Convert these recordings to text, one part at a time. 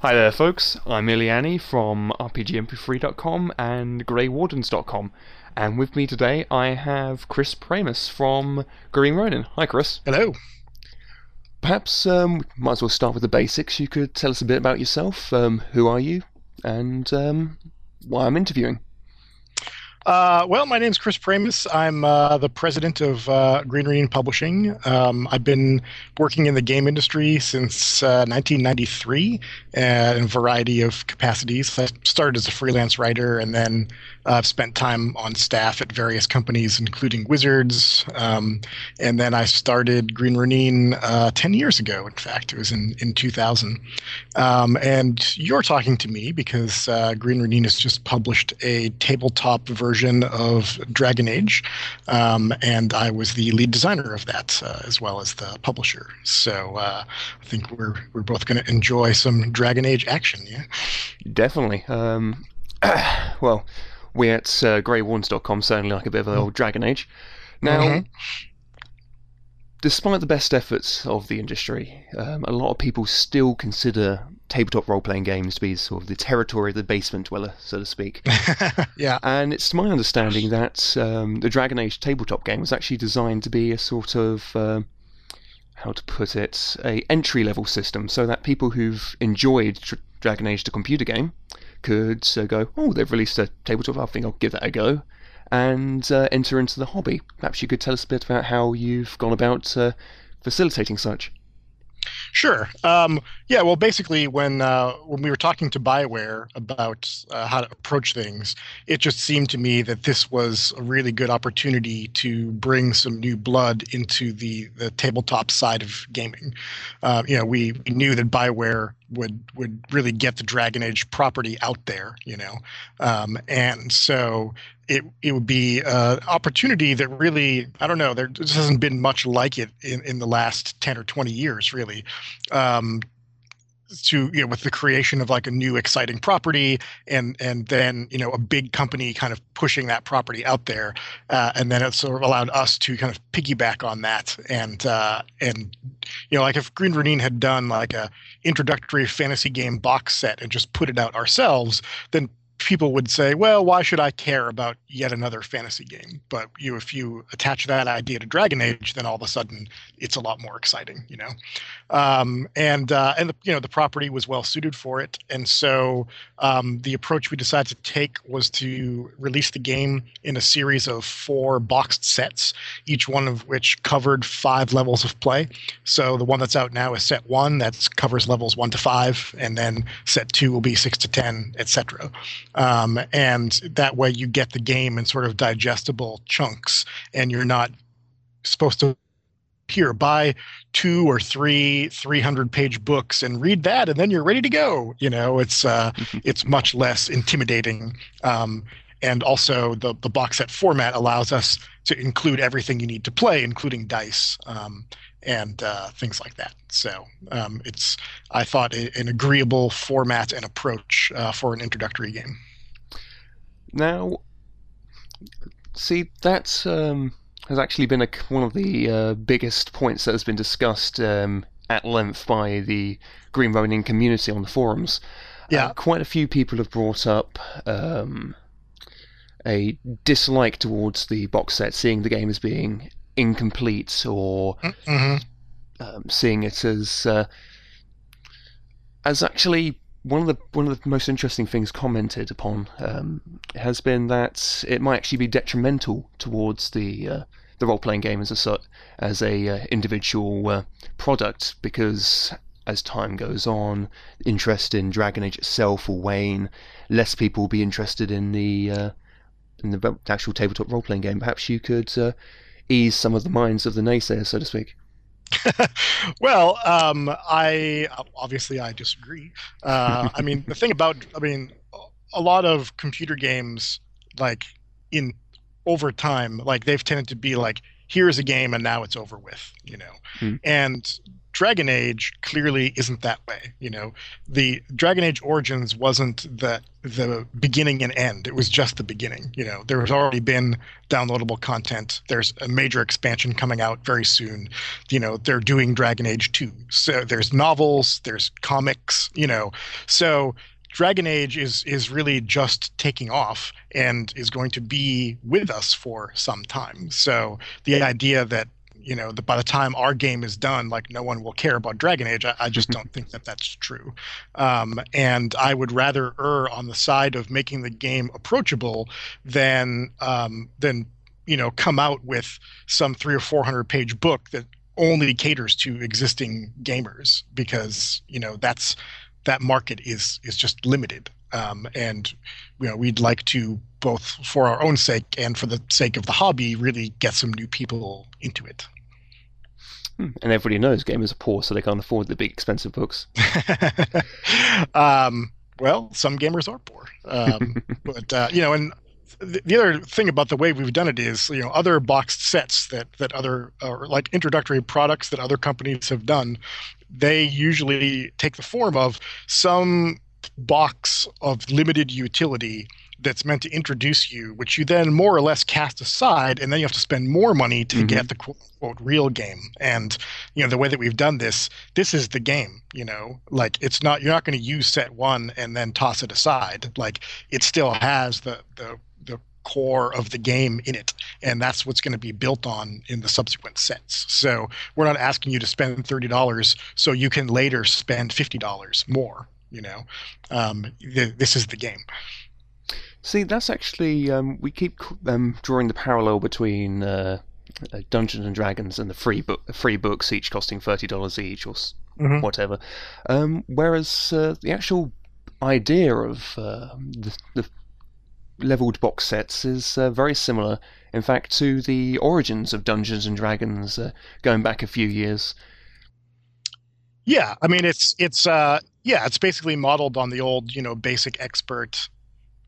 Hi there, folks. I'm Iliani from RPGMP3.com and GreyWardens.com. And with me today, I have Chris Pramas from Green Ronin. Hi, Chris. Hello. Perhaps um, might as well start with the basics. You could tell us a bit about yourself. Um, who are you, and um, why I'm interviewing. Uh, well, my name is Chris Pramas. I'm uh, the president of uh, Green Ronin Publishing. Um, I've been working in the game industry since 1993 uh, in a variety of capacities. I started as a freelance writer and then I've spent time on staff at various companies, including Wizards. Um, and then I started Green Ronin uh, 10 years ago, in fact. It was in, in 2000. Um, and you're talking to me because uh, Green Ronin has just published a tabletop version of Dragon Age. Um, and I was the lead designer of that, uh, as well as the publisher. So uh, I think we're, we're both going to enjoy some Dragon Age action, yeah? Definitely. Um, well, we at uh, greywardens.com certainly like a bit of an old Dragon Age. Now, mm-hmm. despite the best efforts of the industry, um, a lot of people still consider tabletop role playing games to be sort of the territory of the basement dweller, so to speak. yeah. And it's my understanding that um, the Dragon Age tabletop game was actually designed to be a sort of. Uh, how to put it, a entry level system, so that people who've enjoyed Dragon Age the computer game could uh, go, oh, they've released a tabletop, I think I'll give that a go, and uh, enter into the hobby. Perhaps you could tell us a bit about how you've gone about uh, facilitating such. Sure. Um, yeah. Well, basically, when uh, when we were talking to Bioware about uh, how to approach things, it just seemed to me that this was a really good opportunity to bring some new blood into the the tabletop side of gaming. Uh, you know, we, we knew that Bioware would would really get the Dragon Age property out there, you know, um, and so it it would be an opportunity that really I don't know there just hasn't been much like it in, in the last ten or twenty years really. Um, to you know with the creation of like a new exciting property and and then you know a big company kind of pushing that property out there uh, and then it sort of allowed us to kind of piggyback on that and uh, and you know like if green ronin had done like a introductory fantasy game box set and just put it out ourselves then people would say, well, why should I care about yet another fantasy game? But you, if you attach that idea to Dragon Age, then all of a sudden it's a lot more exciting, you know. Um, and uh, and the, you know the property was well suited for it, and so um, the approach we decided to take was to release the game in a series of four boxed sets, each one of which covered five levels of play. So the one that's out now is set one that covers levels one to five, and then set two will be six to ten, etc. Um, and that way you get the game in sort of digestible chunks, and you're not supposed to here buy two or three 300 page books and read that and then you're ready to go you know it's uh it's much less intimidating um and also the the box set format allows us to include everything you need to play including dice um and uh, things like that. So um, it's, I thought, a, an agreeable format and approach uh, for an introductory game. Now, see, that um, has actually been a, one of the uh, biggest points that has been discussed um, at length by the Green Ronin community on the forums. Yeah. Uh, quite a few people have brought up um, a dislike towards the box set, seeing the game as being incomplete or mm-hmm. Um, seeing it as uh, as actually one of the one of the most interesting things commented upon um, has been that it might actually be detrimental towards the uh, the role playing game as a as a uh, individual uh, product because as time goes on, interest in Dragon Age itself will wane. Less people will be interested in the uh, in the actual tabletop role playing game. Perhaps you could uh, ease some of the minds of the naysayers, so to speak. well, um, I obviously I disagree. Uh, I mean, the thing about I mean, a lot of computer games like in over time, like they've tended to be like here's a game and now it's over with, you know. Hmm. And Dragon Age clearly isn't that way. You know, the Dragon Age Origins wasn't the the beginning and end. It was just the beginning. You know, there has already been downloadable content. There's a major expansion coming out very soon. You know, they're doing Dragon Age 2. So there's novels, there's comics, you know. So Dragon Age is is really just taking off and is going to be with us for some time. So the idea that you know that by the time our game is done like no one will care about dragon age. I, I just don't think that that's true. Um, and i would rather err on the side of making the game approachable than um, than you know come out with some three or four hundred page book that only caters to existing gamers because you know that's that market is is just limited. Um, and you know we'd like to both for our own sake and for the sake of the hobby really get some new people into it. And everybody knows gamers are poor, so they can't afford the big expensive books. um, well, some gamers are poor, um, but uh, you know, and the other thing about the way we've done it is, you know, other boxed sets that that other or like introductory products that other companies have done, they usually take the form of some box of limited utility that's meant to introduce you, which you then more or less cast aside, and then you have to spend more money to mm-hmm. get the quote, quote real game. And you know the way that we've done this, this is the game. You know, like it's not you're not going to use set one and then toss it aside. Like it still has the the the core of the game in it and that's what's going to be built on in the subsequent sets so we're not asking you to spend $30 so you can later spend $50 more you know um, th- this is the game See, that's actually um, we keep um, drawing the parallel between uh, uh, Dungeons and Dragons and the free book, free books, each costing thirty dollars each or mm-hmm. whatever. Um, whereas uh, the actual idea of uh, the, the, leveled box sets is uh, very similar, in fact, to the origins of Dungeons and Dragons, uh, going back a few years. Yeah, I mean it's it's yeah, it's basically modeled on the old you know basic expert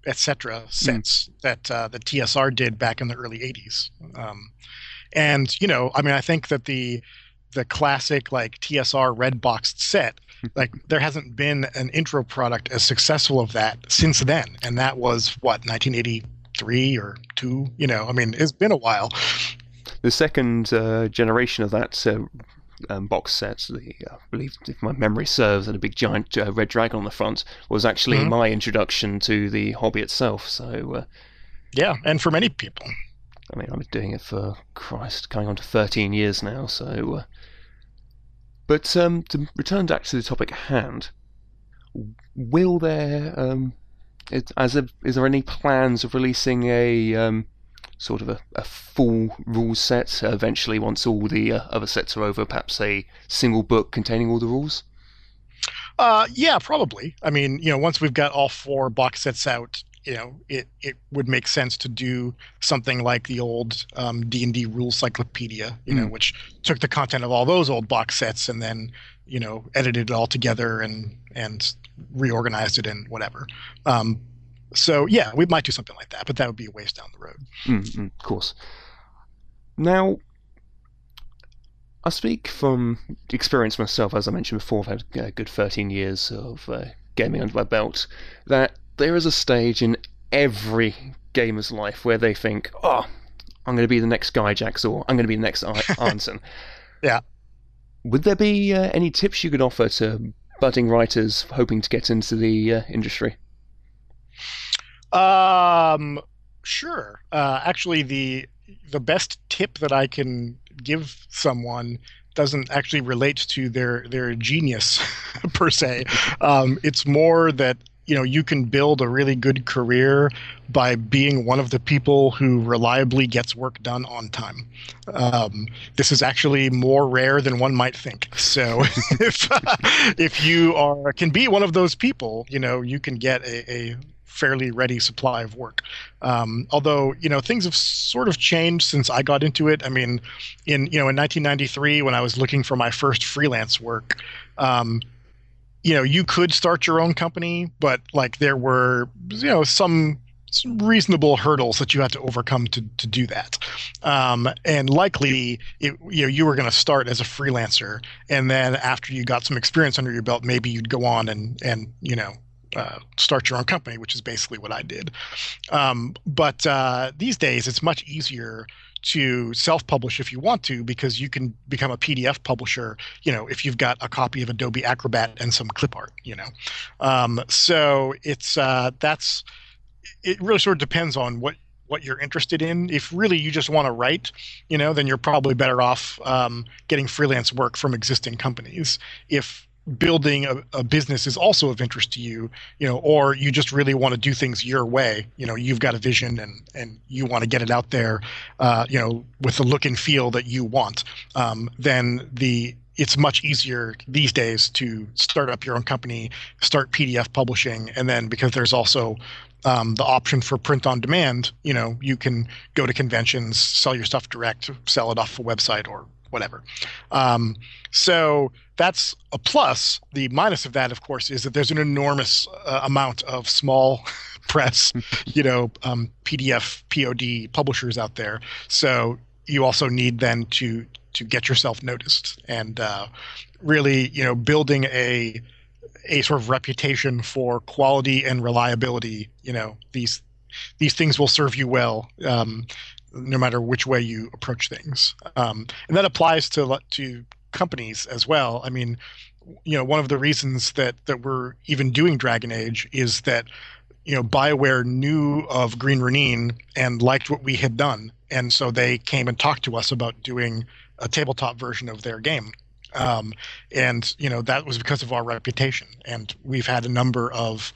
etc. sets mm. that uh, the TSR did back in the early '80s. Um, and you know, I mean, I think that the the classic like TSR red boxed set, like there hasn't been an intro product as successful of that since then, and that was what 1983 or two. You know, I mean, it's been a while. The second uh, generation of that uh, um, box set, The uh, I believe, if my memory serves, and a big giant uh, red dragon on the front was actually mm-hmm. my introduction to the hobby itself. So, uh, yeah, and for many people. I mean, I've been doing it for Christ, going on to 13 years now. So, uh, but um, to return back to the topic at hand, will there, um, it, as a, is there any plans of releasing a um, sort of a, a full rules set eventually once all the uh, other sets are over perhaps a single book containing all the rules uh, yeah probably i mean you know once we've got all four box sets out you know it, it would make sense to do something like the old um, d&d rule cyclopedia you mm. know hmm. which took the content of all those old box sets and then you know edited it all together and and reorganized it and whatever um, so yeah, we might do something like that, but that would be a ways down the road. Mm, of course. Now, I speak from experience myself, as I mentioned before. I've had a good 13 years of uh, gaming under my belt. That there is a stage in every gamer's life where they think, "Oh, I'm going to be the next Guy Gygax," or "I'm going to be the next Arneson." yeah. Would there be uh, any tips you could offer to budding writers hoping to get into the uh, industry? Um, sure. Uh, actually, the the best tip that I can give someone doesn't actually relate to their their genius per se. Um, it's more that you know you can build a really good career by being one of the people who reliably gets work done on time. Um, this is actually more rare than one might think. So if if you are can be one of those people, you know you can get a, a fairly ready supply of work. Um, although you know things have sort of changed since I got into it. I mean, in you know in 1993 when I was looking for my first freelance work, um, you know you could start your own company, but like there were you know some reasonable hurdles that you had to overcome to, to do that. Um, and likely, it, you know, you were going to start as a freelancer, and then after you got some experience under your belt, maybe you'd go on and and you know uh, start your own company, which is basically what I did. Um, but uh, these days, it's much easier to self-publish if you want to because you can become a pdf publisher you know if you've got a copy of adobe acrobat and some clip art you know um, so it's uh, that's it really sort of depends on what what you're interested in. If really you just want to write, you know, then you're probably better off um, getting freelance work from existing companies. If building a, a, business is also of interest to you, you know, or you just really want to do things your way, you know, you've got a vision and and you want to get it out there, uh, you know, with the look and feel that you want, um, then the it's much easier these days to start up your own company, start PDF publishing, and then because there's also um, the option for print on demand, you know, you can go to conventions, sell your stuff direct, sell it off a website or whatever. Um, so that's a plus. The minus of that, of course, is that there's an enormous uh, amount of small press, you know, um, PDF, POD publishers out there. So you also need then to to get yourself noticed and uh, really, you know, building a a sort of reputation for quality and reliability. You know, these these things will serve you well, um, no matter which way you approach things, um, and that applies to to companies as well. I mean, you know, one of the reasons that that we're even doing Dragon Age is that you know Bioware knew of Green Ronin and liked what we had done, and so they came and talked to us about doing a tabletop version of their game. Um, and you know that was because of our reputation, and we've had a number of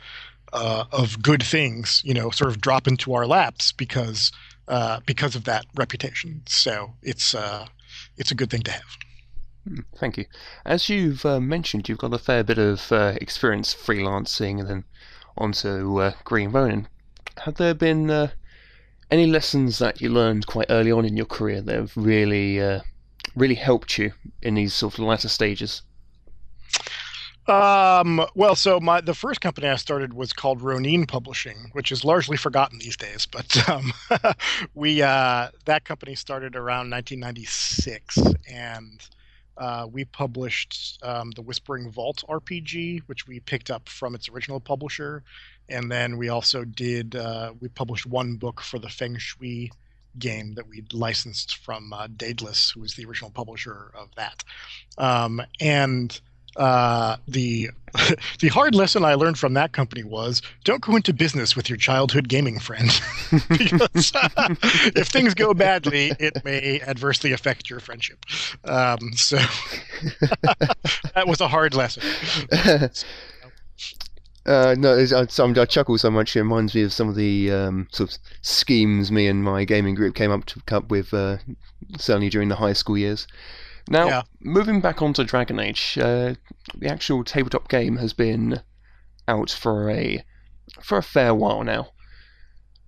uh, of good things, you know, sort of drop into our laps because uh, because of that reputation. So it's uh, it's a good thing to have. Hmm, thank you. As you've uh, mentioned, you've got a fair bit of uh, experience freelancing and then onto uh, Green Ronin. Have there been any lessons that you learned quite early on in your career that have really really helped you in these sort of latter stages? Um, well, so my the first company I started was called Ronin Publishing, which is largely forgotten these days. But um, we uh, that company started around 1996, and uh, we published um, the Whispering Vault RPG, which we picked up from its original publisher, and then we also did uh, we published one book for the Feng Shui game that we licensed from uh, Daedalus, who was the original publisher of that. Um, and uh, the the hard lesson I learned from that company was don't go into business with your childhood gaming friend because uh, if things go badly, it may adversely affect your friendship. Um, so that was a hard lesson. Uh, no, I, I, chuckle so much. It reminds me of some of the um, sort of schemes me and my gaming group came up to come up with, uh, certainly during the high school years. Now, yeah. moving back onto Dragon Age, uh, the actual tabletop game has been out for a for a fair while now.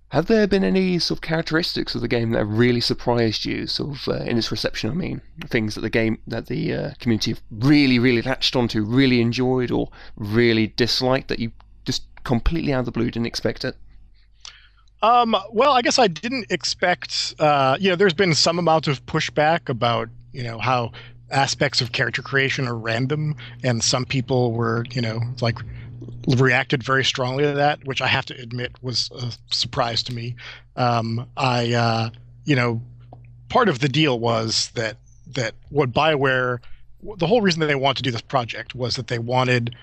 Have there been any sort of characteristics of the game that have really surprised you, sort of uh, in its reception? I mean, things that the game that the uh, community have really, really latched onto, really enjoyed, or really disliked that you just completely out of the blue didn't expect it. Um, well, I guess I didn't expect. Uh, you know, there's been some amount of pushback about you know how aspects of character creation are random, and some people were you know like reacted very strongly to that, which I have to admit was a surprise to me. Um, I, uh, you know, part of the deal was that that what Bioware, the whole reason that they wanted to do this project was that they wanted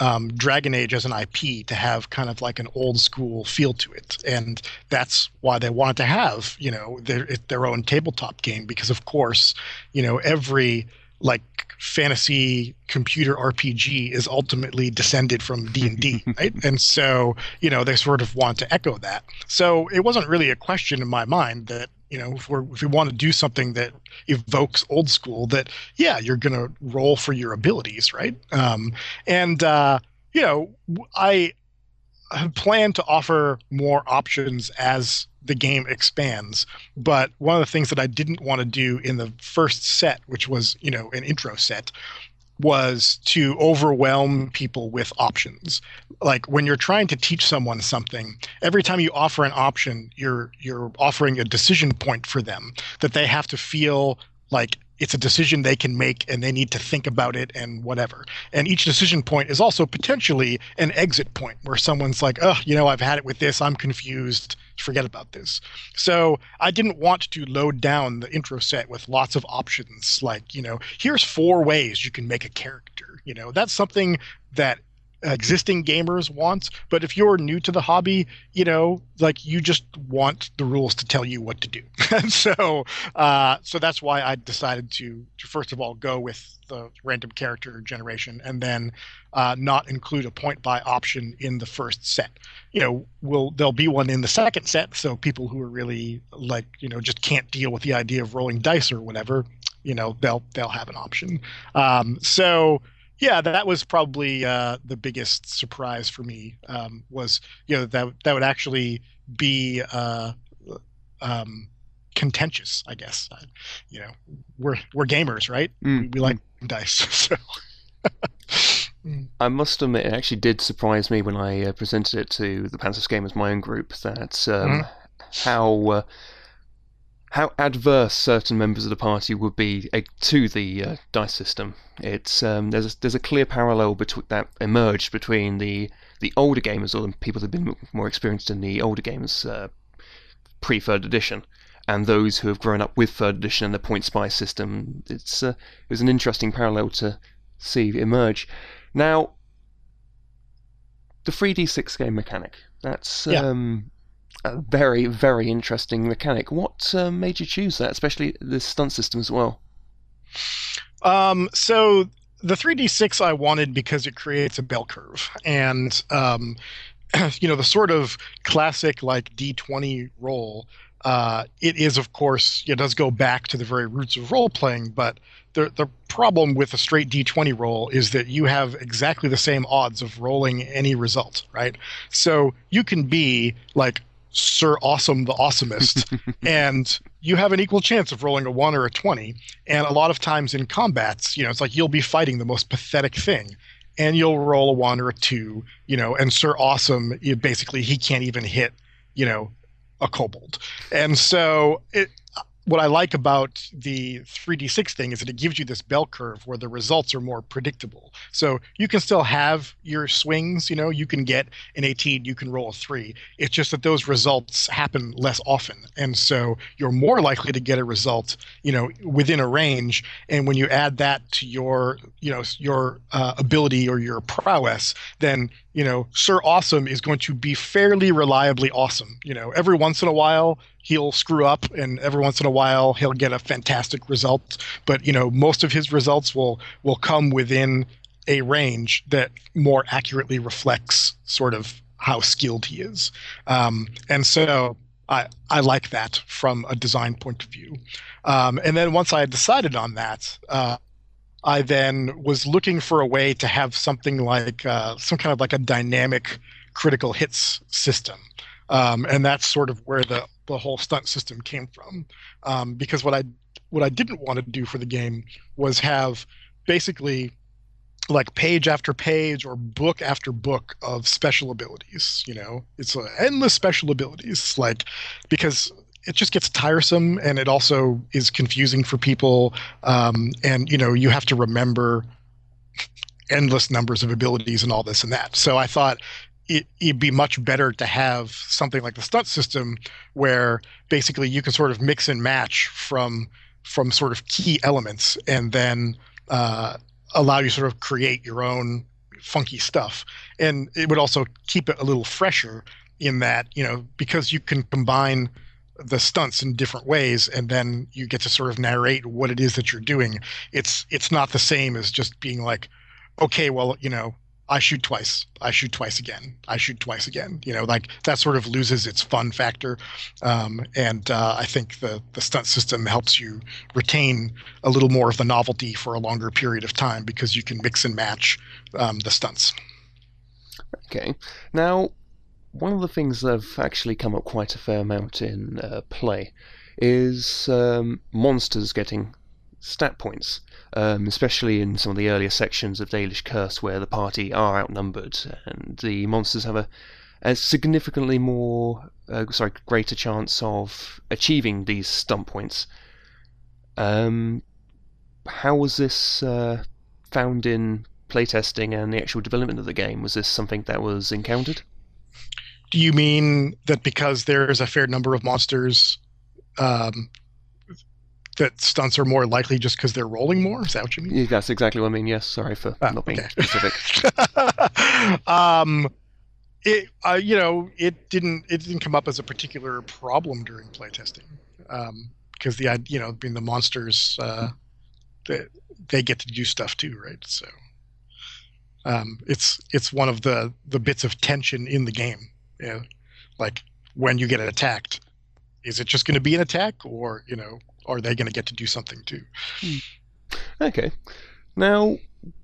um, Dragon Age as an IP to have kind of like an old school feel to it, and that's why they wanted to have you know their their own tabletop game because of course you know every like fantasy computer RPG is ultimately descended from D and D, right? And so you know they sort of want to echo that. So it wasn't really a question in my mind that you know if, if we want to do something that evokes old school, that yeah, you're going to roll for your abilities, right? Um, and uh, you know I plan to offer more options as the game expands. But one of the things that I didn't want to do in the first set, which was, you know, an intro set, was to overwhelm people with options. Like when you're trying to teach someone something, every time you offer an option, you're you're offering a decision point for them that they have to feel like it's a decision they can make and they need to think about it and whatever. And each decision point is also potentially an exit point where someone's like, oh, you know, I've had it with this, I'm confused, forget about this. So I didn't want to load down the intro set with lots of options like, you know, here's four ways you can make a character. You know, that's something that existing gamers want but if you're new to the hobby you know like you just want the rules to tell you what to do. And so uh, so that's why i decided to, to first of all go with the random character generation and then uh, not include a point buy option in the first set. You know will there'll be one in the second set so people who are really like you know just can't deal with the idea of rolling dice or whatever you know they'll they'll have an option. Um, so yeah, that was probably uh, the biggest surprise for me. Um, was you know that that would actually be uh, um, contentious. I guess you know we're we're gamers, right? Mm. We, we, like mm. dice, so. I must admit, it actually did surprise me when I uh, presented it to the Panzers Gamers, my own group, that um, mm. how uh, how adverse certain members of the party would be uh, to the uh, dice system. It's um, there's a, there's a clear parallel between that emerged between the the older gamers or the people have been more experienced in the older games uh, pre third edition, and those who have grown up with third edition and the point buy system. It's uh, it was an interesting parallel to see emerge. Now, the 3d6 game mechanic. That's yeah. um, a very, very interesting mechanic. What uh, made you choose that, especially the stunt system as well? Um, so the 3d6 I wanted because it creates a bell curve, and um, you know the sort of classic like d20 roll. Uh, it is, of course, it does go back to the very roots of role playing, but the the problem with a straight d20 roll is that you have exactly the same odds of rolling any result, right? So you can be like Sir Awesome the Awesomest, and you have an equal chance of rolling a one or a 20. And a lot of times in combats, you know, it's like you'll be fighting the most pathetic thing and you'll roll a one or a two, you know, and Sir Awesome, you basically, he can't even hit, you know, a kobold. And so it, what I like about the 3d6 thing is that it gives you this bell curve where the results are more predictable. So you can still have your swings, you know, you can get an 18, you can roll a 3. It's just that those results happen less often. And so you're more likely to get a result, you know, within a range. And when you add that to your, you know, your uh, ability or your prowess, then you know, Sir Awesome is going to be fairly reliably awesome. You know, every once in a while he'll screw up, and every once in a while he'll get a fantastic result. But you know, most of his results will will come within a range that more accurately reflects sort of how skilled he is. Um, and so I, I like that from a design point of view. Um, and then once I had decided on that, uh, I then was looking for a way to have something like uh, some kind of like a dynamic critical hits system. Um, and that's sort of where the, the whole stunt system came from. Um, because what I what I didn't want to do for the game was have basically like page after page or book after book of special abilities. You know, it's uh, endless special abilities. Like because it just gets tiresome and it also is confusing for people um, and you know you have to remember endless numbers of abilities and all this and that. So i thought it, would be much better to have something like the stunt system where basically you can sort of mix and match from from sort of key elements and then uh, allow you sort of create your own funky stuff. And it would also keep it a little fresher in that you know because you can combine the stunts in different ways and then you get to sort of narrate what it is that you're doing. It's it's not the same as just being like okay well you know i shoot twice. I shoot twice again. I shoot twice again. You know like that sort of loses its fun factor um, and uh, i think the the stunt system helps you retain a little more of the novelty for a longer period of time because you can mix and match um, the stunts. Okay. Now one of the things that have actually come up quite a fair amount in uh, play is um, monsters getting stat points, um, especially in some of the earlier sections of Dalish Curse where the party are outnumbered and the monsters have a, a significantly more, uh, sorry, greater chance of achieving these stunt points. Um, how was this uh, found in playtesting and the actual development of the game? Was this something that was encountered? Do you mean that because there's a fair number of monsters, um, that stunts are more likely just because they're rolling more? Is that what you mean? Yeah, that's exactly what I mean. Yes, sorry for Ah, not being okay. specific. um, it uh, you know it didn't it didn't come up as a particular problem during playtesting um, because the you know being the monsters uh, they, they get to do stuff too right so um, it's it's one of the the bits of tension in the game you know, like when you get attacked is it just going to be an attack or you know are they going to get to do something too Okay. Now,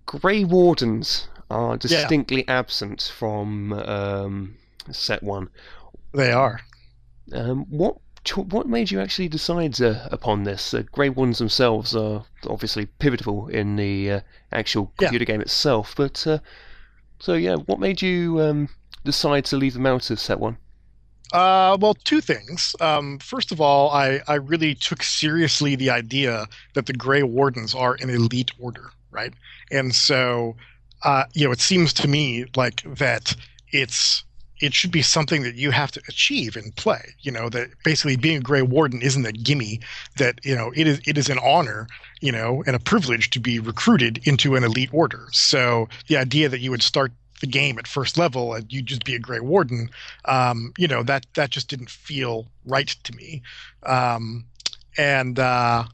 Grey Wardens are distinctly absent from um, set one. they are Um, what what made you actually decide uh, upon this? Uh, Grey Wardens themselves are obviously pivotal in the uh, actual Yeah. computer game itself, but uh, so yeah, what made you um, decide to leave them out of set one? Uh, well, two things. Um, first of all, I, I really took seriously the idea that the Grey Wardens are an elite order, right? And so, uh, you know, it seems to me like that it's it should be something that you have to achieve in play. You know, that basically being a Grey Warden isn't a gimme. That you know, it is it is an honor, you know, and a privilege to be recruited into an elite order. So the idea that you would start the game at first level and you just be a Grey Warden, um, you know that that just didn't feel right to me. Um, and uh,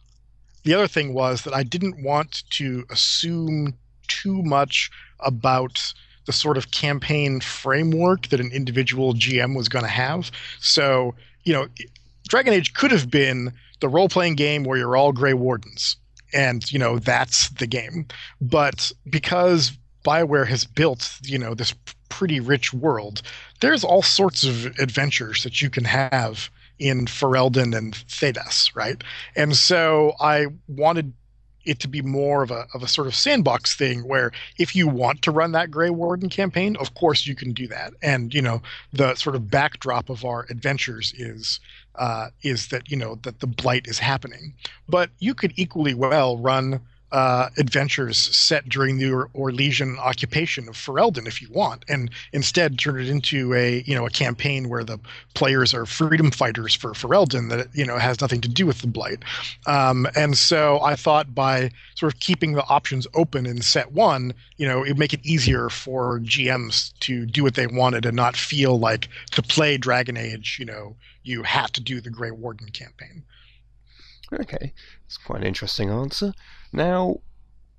the other thing was that I didn't want to assume too much about the sort of campaign framework that an individual GM was going to have. So you know, Dragon Age could have been the role-playing game where you're all Grey Wardens, and you know that's the game. But because Bioware has built, you know, this pretty rich world, there's all sorts of adventures that you can have in Ferelden and Thedas, right? And so I wanted it to be more of a of a sort of sandbox thing where if you want to run that Grey Warden campaign, of course you can do that. And you know, the sort of backdrop of our adventures is uh, is that you know that the blight is happening. But you could equally well run uh, adventures set during the Or- Orlesian occupation of Ferelden if you want, and instead turn it into a you know a campaign where the players are freedom fighters for Ferelden that you know has nothing to do with the blight. Um, and so I thought by sort of keeping the options open in set one, you know, it'd make it easier for GMs to do what they wanted and not feel like to play Dragon Age, you know, you have to do the Grey Warden campaign. Okay, it's quite an interesting answer. Now,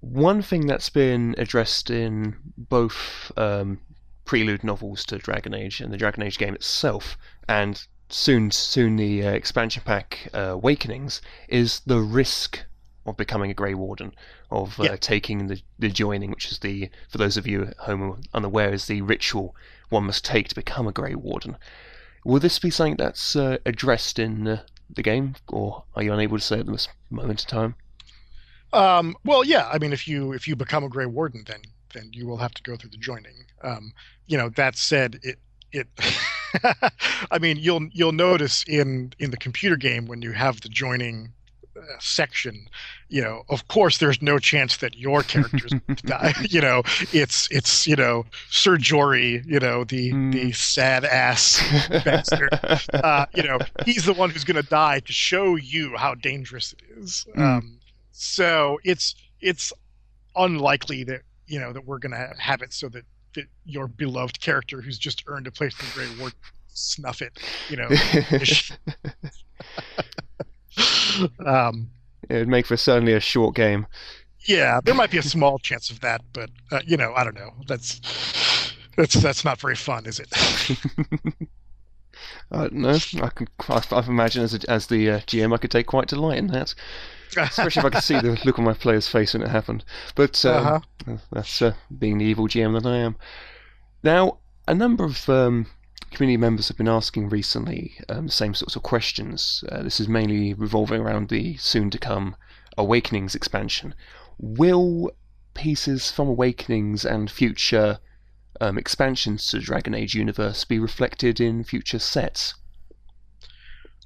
one thing that's been addressed in both um, prelude novels to Dragon Age and the Dragon Age game itself, and soon, soon the uh, expansion pack uh, Awakenings, is the risk of becoming a Grey Warden, of uh, Yeah. taking the, the joining, which is the, for those of you at home unaware, is the ritual one must take to become a Grey Warden. Will this be something that's uh, addressed in uh, the game, or are you unable to say at this moment in time? Um, well, yeah. I mean, if you if you become a Grey Warden, then then you will have to go through the joining. Um, you know, that said, it it. I mean, you'll you'll notice in in the computer game when you have the joining uh, section, you know, of course, there's no chance that your character's die. You know, it's it's you know Sir Jory, you know, the Hmm. the sad ass bastard. uh, you know, he's the one who's going to die to show you how dangerous it is. Mm. Um, so it's it's unlikely that you know that we're going to have it so that, that your beloved character who's just earned a place in the Grey Ward snuff it. You know. um, it would make for certainly a short game. yeah, there might be a small chance of that, but uh, you know, I don't know. That's that's that's not very fun, is it? I don't. I can. I, I imagine as a, as the uh, GM, I could take quite delight in that, especially if I could see the look on my player's face when it happened. But um, Uh-huh. that's uh, being the evil GM that I am. Now, a number of um, community members have been asking recently um, the same sorts of questions. Uh, this is mainly revolving around the soon-to-come Awakenings expansion. Will pieces from Awakenings and future um, expansions to the Dragon Age universe be reflected in future sets?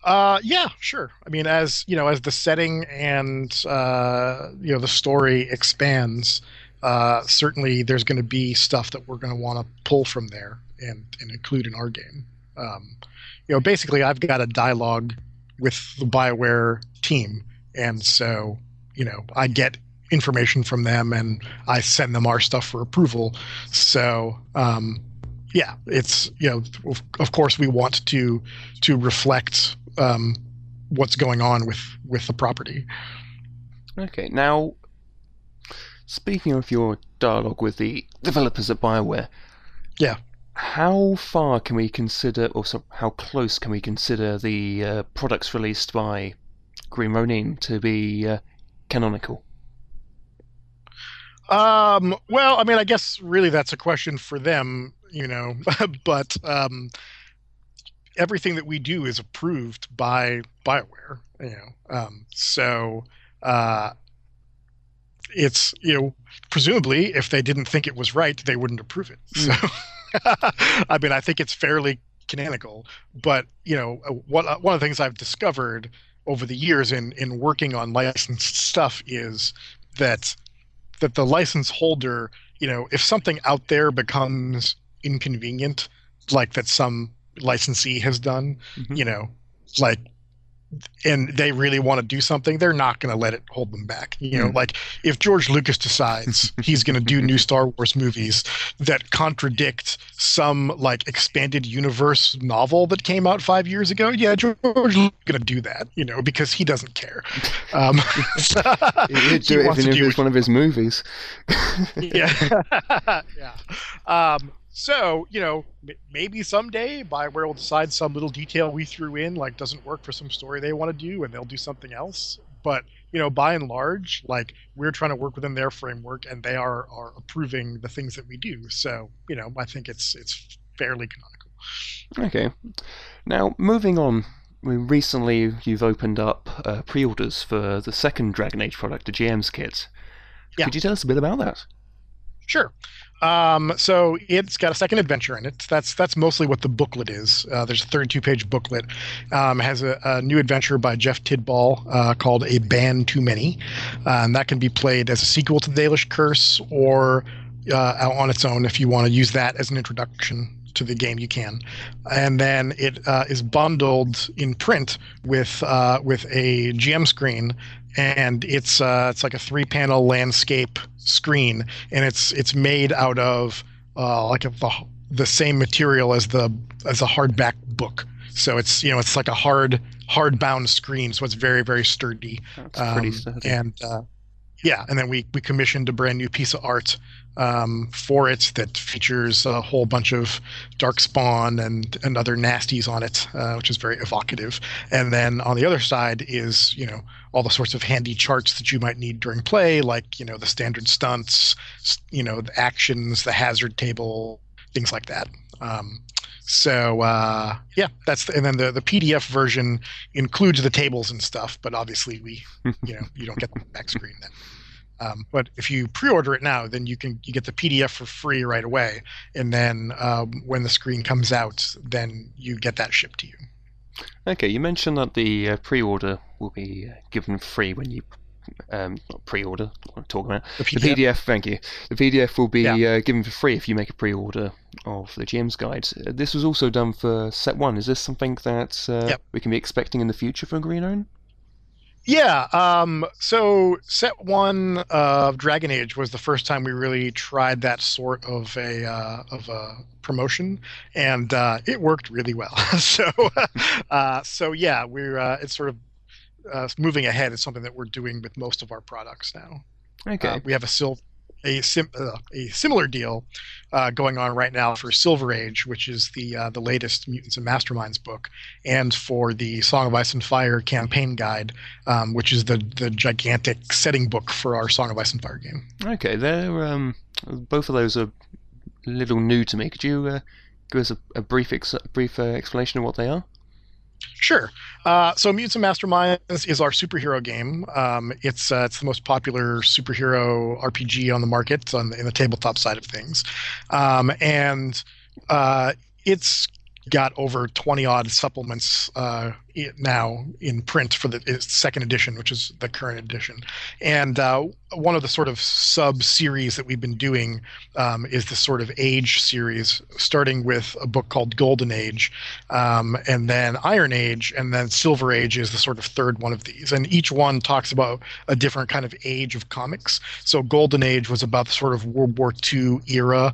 Uh, yeah, sure. I mean, as you know, as the setting and uh, you know the story expands, uh, certainly there's going to be stuff that we're going to want to pull from there and, and include in our game. Um, you know, basically, I've got a dialogue with the Bioware team, and so you know, I get information from them and I send them our stuff for approval. So, um, yeah, it's you know, of, course, we want to to reflect um, what's going on with with the property. Okay, now speaking of your dialogue with the developers at Bioware, yeah, how far can we consider, or so, how close can we consider the uh, products released by Green Ronin to be uh, canonical? Um, well, I mean, I guess really that's a question for them, you know, but um, everything that we do is approved by Bioware, you know. Um, so uh, it's you know presumably if they didn't think it was right, they wouldn't approve it. Mm. So I mean, I think it's fairly canonical. But you know, uh, what uh, one of the things I've discovered over the years in in working on licensed stuff is that that the license holder, you know, if something out there becomes inconvenient, like that some licensee has done, mm-hmm. you know, like and they really want to do something, they're not going to let it hold them back. You know, mm. like if George Lucas decides he's going to do new Star Wars movies that contradict some like expanded universe novel that came out five years ago, yeah, George is going to do that. You know, because he doesn't care. Um, He'd do he it if it's one of his movies. yeah, yeah. Um, so, you know, maybe someday Bioware will decide some little detail we threw in like doesn't work for some story they want to do and they'll do something else. But, you know, by and large, like we're trying to work within their framework and they are are approving the things that we do. So, you know, I think it's it's fairly canonical. Okay. Now, moving on, recently you've opened up uh, pre-orders for the second Dragon Age product, the GM's kit. Yeah. Could you tell us a bit about that? Sure. Um, so it's got a second adventure in it. That's that's mostly what the booklet is. Uh, there's a 32 page booklet. Um, has a, a, new adventure by Jeff Tidball uh, called A Band Too Many, and that can be played as a sequel to the Dalish Curse or uh, on its own if you want to use that as an introduction to the game you can and then it uh, is bundled in print with uh, with a gm screen and it's uh, it's like a three panel landscape screen, and it's it's made out of uh, like a, the the same material as the as a hardback book. So it's you know it's like a hard hardbound screen, so it's very very sturdy. That's um, pretty sturdy. And uh, yeah, and then we we commissioned a brand new piece of art um, for it that features a whole bunch of darkspawn and and other nasties on it, uh, which is very evocative. And then on the other side is you know all the sorts of handy charts that you might need during play, like you know the standard stunts, you know the actions, the hazard table, things like that. Um, so uh, yeah, that's the, and then the the PDF version includes the tables and stuff, but obviously we you know you don't get the back screen then. Um, but if you pre-order it now, then you can you get the PDF for free right away, and then um, when the screen comes out, then you get that shipped to you. Okay, you mentioned that the uh, pre-order will be uh, given free when you um, pre-order. What I'm talking about the PDF. the PDF. Thank you. The PDF will be yeah. uh, given for free if you make a pre-order of the GM's guide. Uh, this was also done for set one. Is this something that uh, yep. we can be expecting in the future for Green? Yeah. Um, so set one of Dragon Age was the first time we really tried that sort of a uh, of a promotion, and uh, it worked really well. so uh, so yeah, we're uh, it's sort of uh, moving ahead. It's something that we're doing with most of our products now. Okay. Uh, we have a silver a, sim, uh, a similar deal uh, going on right now for Silver Age, which is the uh, the latest Mutants and Masterminds book, and for the Song of Ice and Fire campaign guide, um, which is the the gigantic setting book for our Song of Ice and Fire game. Okay, they're um, both of those are a little new to me. Could you uh, give us a, a brief ex- brief uh, explanation of what they are? Sure. Uh, so Mutants and Masterminds is our superhero game. Um, it's uh, it's the most popular superhero RPG on the market on the, in the tabletop side of things, um, and uh, it's got over 20 odd supplements uh, now in print for the second edition, which is the current edition. And uh, one of the sort of sub series that we've been doing um, is the sort of age series, starting with a book called Golden Age, um, and then Iron Age, and then Silver Age is the sort of third one of these. And each one talks about a different kind of age of comics. So Golden Age was about the sort of World War II era,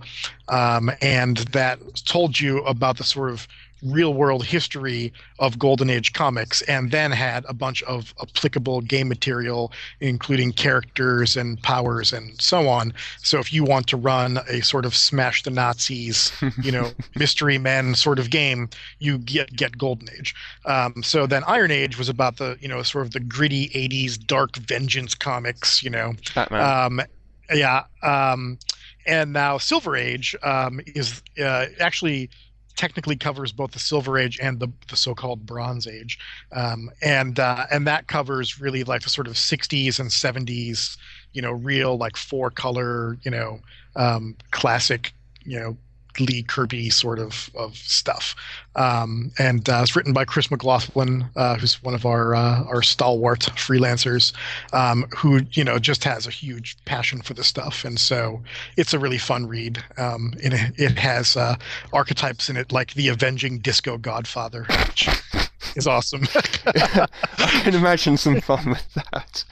um, and that told you about the sort of real world history of Golden Age comics and then had a bunch of applicable game material, including characters and powers and so on. So if you want to run a sort of smash the Nazis, you know, mystery men sort of game, you get get Golden Age. Um, so then Iron Age was about the you know sort of the gritty '80s dark vengeance comics, you know. Batman. Um, yeah. Um, and now Silver Age um, is uh, actually technically covers both the Silver Age and the, the so-called Bronze Age, um, and uh, and that covers really like the sort of 60s and 70s, you know, real like four color, you know, um, classic, you know, Lee Kirby sort of of stuff. Um, and uh, it's written by Chris McLaughlin, uh, who's one of our uh, our stalwart freelancers, um, who you know just has a huge passion for this stuff, and so it's a really fun read. Um, it, it has uh, archetypes in it like the avenging disco godfather, which is awesome. I can imagine some fun with that.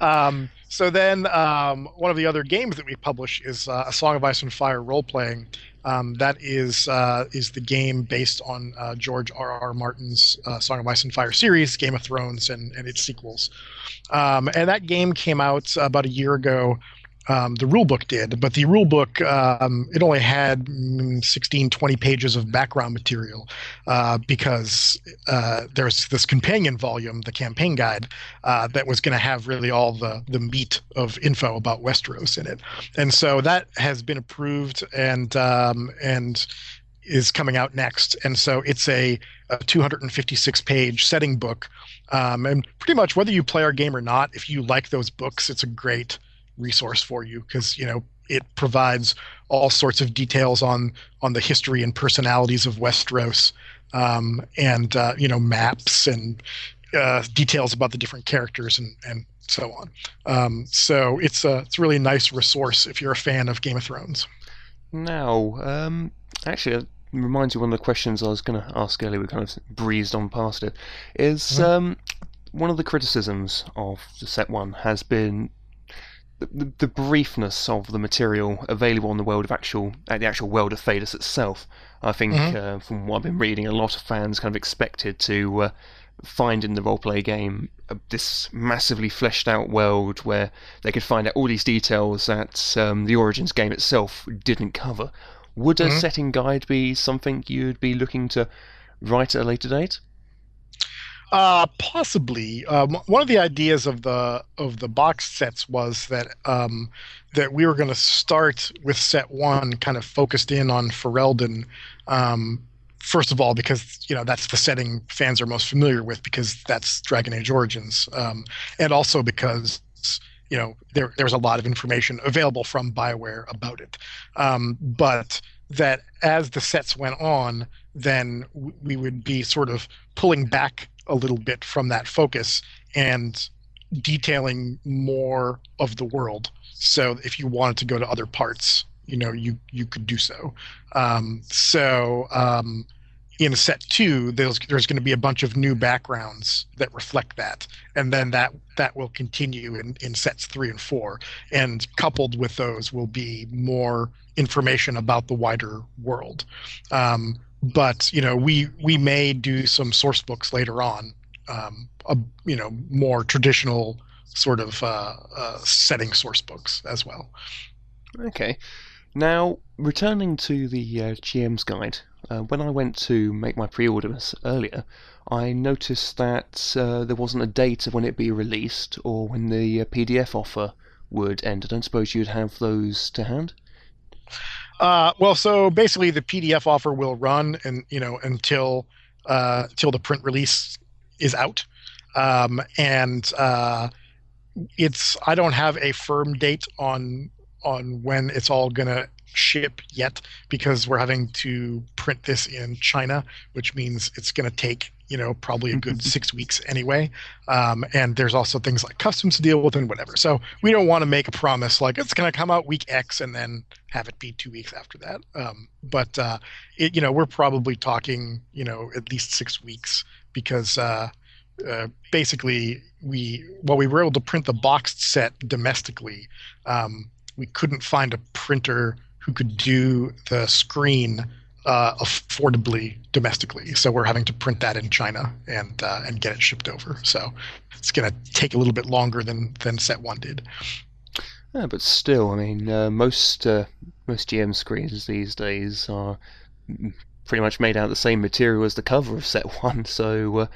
um, so then, um, one of the other games that we publish is uh, a Song of Ice and Fire role playing. Um, that is uh, is the game based on uh, George R. R. Martin's uh, Song of Ice and Fire series, Game of Thrones, and, and its sequels. Um, and that game came out about a year ago um, the rule book did, but the rule book um, it only had 16, 20 pages of background material uh, because uh, there's this companion volume, the campaign guide, uh, that was going to have really all the the meat of info about Westeros in it, and so that has been approved and um, and is coming out next, and so it's a, a 256 page setting book, um, and pretty much whether you play our game or not, if you like those books, it's a great resource for you because you know it provides all sorts of details on on the history and personalities of Westeros, um, and uh, you know maps and uh, details about the different characters and and so on. Um, so it's a it's really a nice resource if you're a fan of Game of Thrones. Now, um, actually, it reminds me of one of the questions I was going to ask earlier. We kind of breezed on past it. Is mm-hmm. um, one of the criticisms of the set one has been the, the, briefness of the material available on the world of actual at the actual world of Thedas itself. I think mm-hmm. uh, from what I've been reading, a lot of fans kind of expected to uh, find in the roleplay game uh, this massively fleshed out world where they could find out all these details that um, the Origins game itself didn't cover. Would a mm-hmm. setting guide be something you'd be looking to write at a later date? Uh, possibly. Um, one of the ideas of the of the box sets was that um, that we were going to start with set one, kind of focused in on Ferelden. Um, first of all, because you know that's the setting fans are most familiar with, because that's Dragon Age Origins, um, and also because you know there there was a lot of information available from Bioware about it. Um, but that as the sets went on, then we would be sort of pulling back a little bit from that focus and detailing more of the world. So if you wanted to go to other parts, you know, you you could do so. Um, so um, in set two, there's there's going to be a bunch of new backgrounds that reflect that, and then that that will continue in in sets three and four, and coupled with those will be more information about the wider world. Um, but you know we we may do some source books later on um, a, you know more traditional sort of uh, uh, setting source books as well. Okay. Now returning to the uh, gm's guide uh, when i went to make my pre-orders earlier i noticed that uh, there wasn't a date of when it'd be released or when the uh, pdf offer would end. I don't suppose you'd have those to hand uh, well, so basically, the PDF offer will run, and you know, until uh, till the print release is out, um, and uh, it's I don't have a firm date on on when it's all gonna ship yet because we're having to print this in China, which means it's going to take you know probably a good six weeks anyway. Um, and there's also things like customs to deal with and whatever. So we don't want to make a promise like it's going to come out week X and then have it be two weeks after that. Um, but uh, it, you know we're probably talking you know at least six weeks because. Uh, uh, basically, we while we were able to print the boxed set domestically, um, we couldn't find a printer who could do the screen uh, affordably domestically. So we're having to print that in China and uh, and get it shipped over. So it's going to take a little bit longer than than Set One did. Yeah, but still, I mean, uh, most uh, most GM screens these days are pretty much made out of the same material as the cover of Set One. So uh,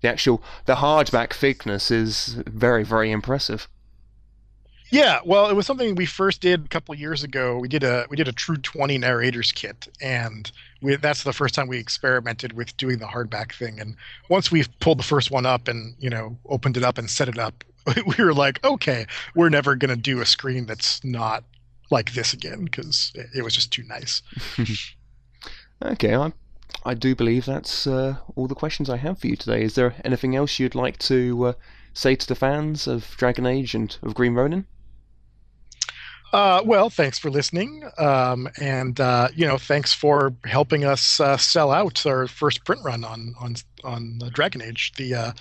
the actual the hardback thickness is very very impressive. Yeah, well, it was something we first did a couple years ago. We did a we did a True Twenty narrators kit, and we, that's the first time we experimented with doing the hardback thing. And once we pulled the first one up and you know opened it up and set it up, we were like, okay, we're never gonna do a screen that's not like this again because it, was just too nice. okay, I I do believe that's uh, all the questions I have for you today. Is there anything else you'd like to uh, say to the fans of Dragon Age and of Green Ronin? Uh, well, thanks for listening, um, and uh, you know, thanks for helping us uh, sell out our first print run on on on Dragon Age. The uh,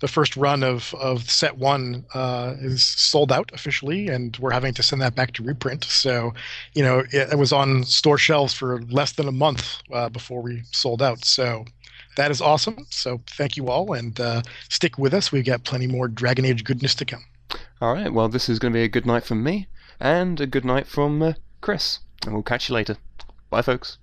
the first run of of set one uh, is sold out officially, and we're having to send that back to reprint. So, you know, it, it was on store shelves for less than a month uh, before we sold out. So. That is awesome. So, thank you all, and stick with us. We've got plenty more Dragon Age goodness to come. All right. Well, this is going to be a good night for me and a good night from uh, Chris. And we'll catch you later. Bye, folks.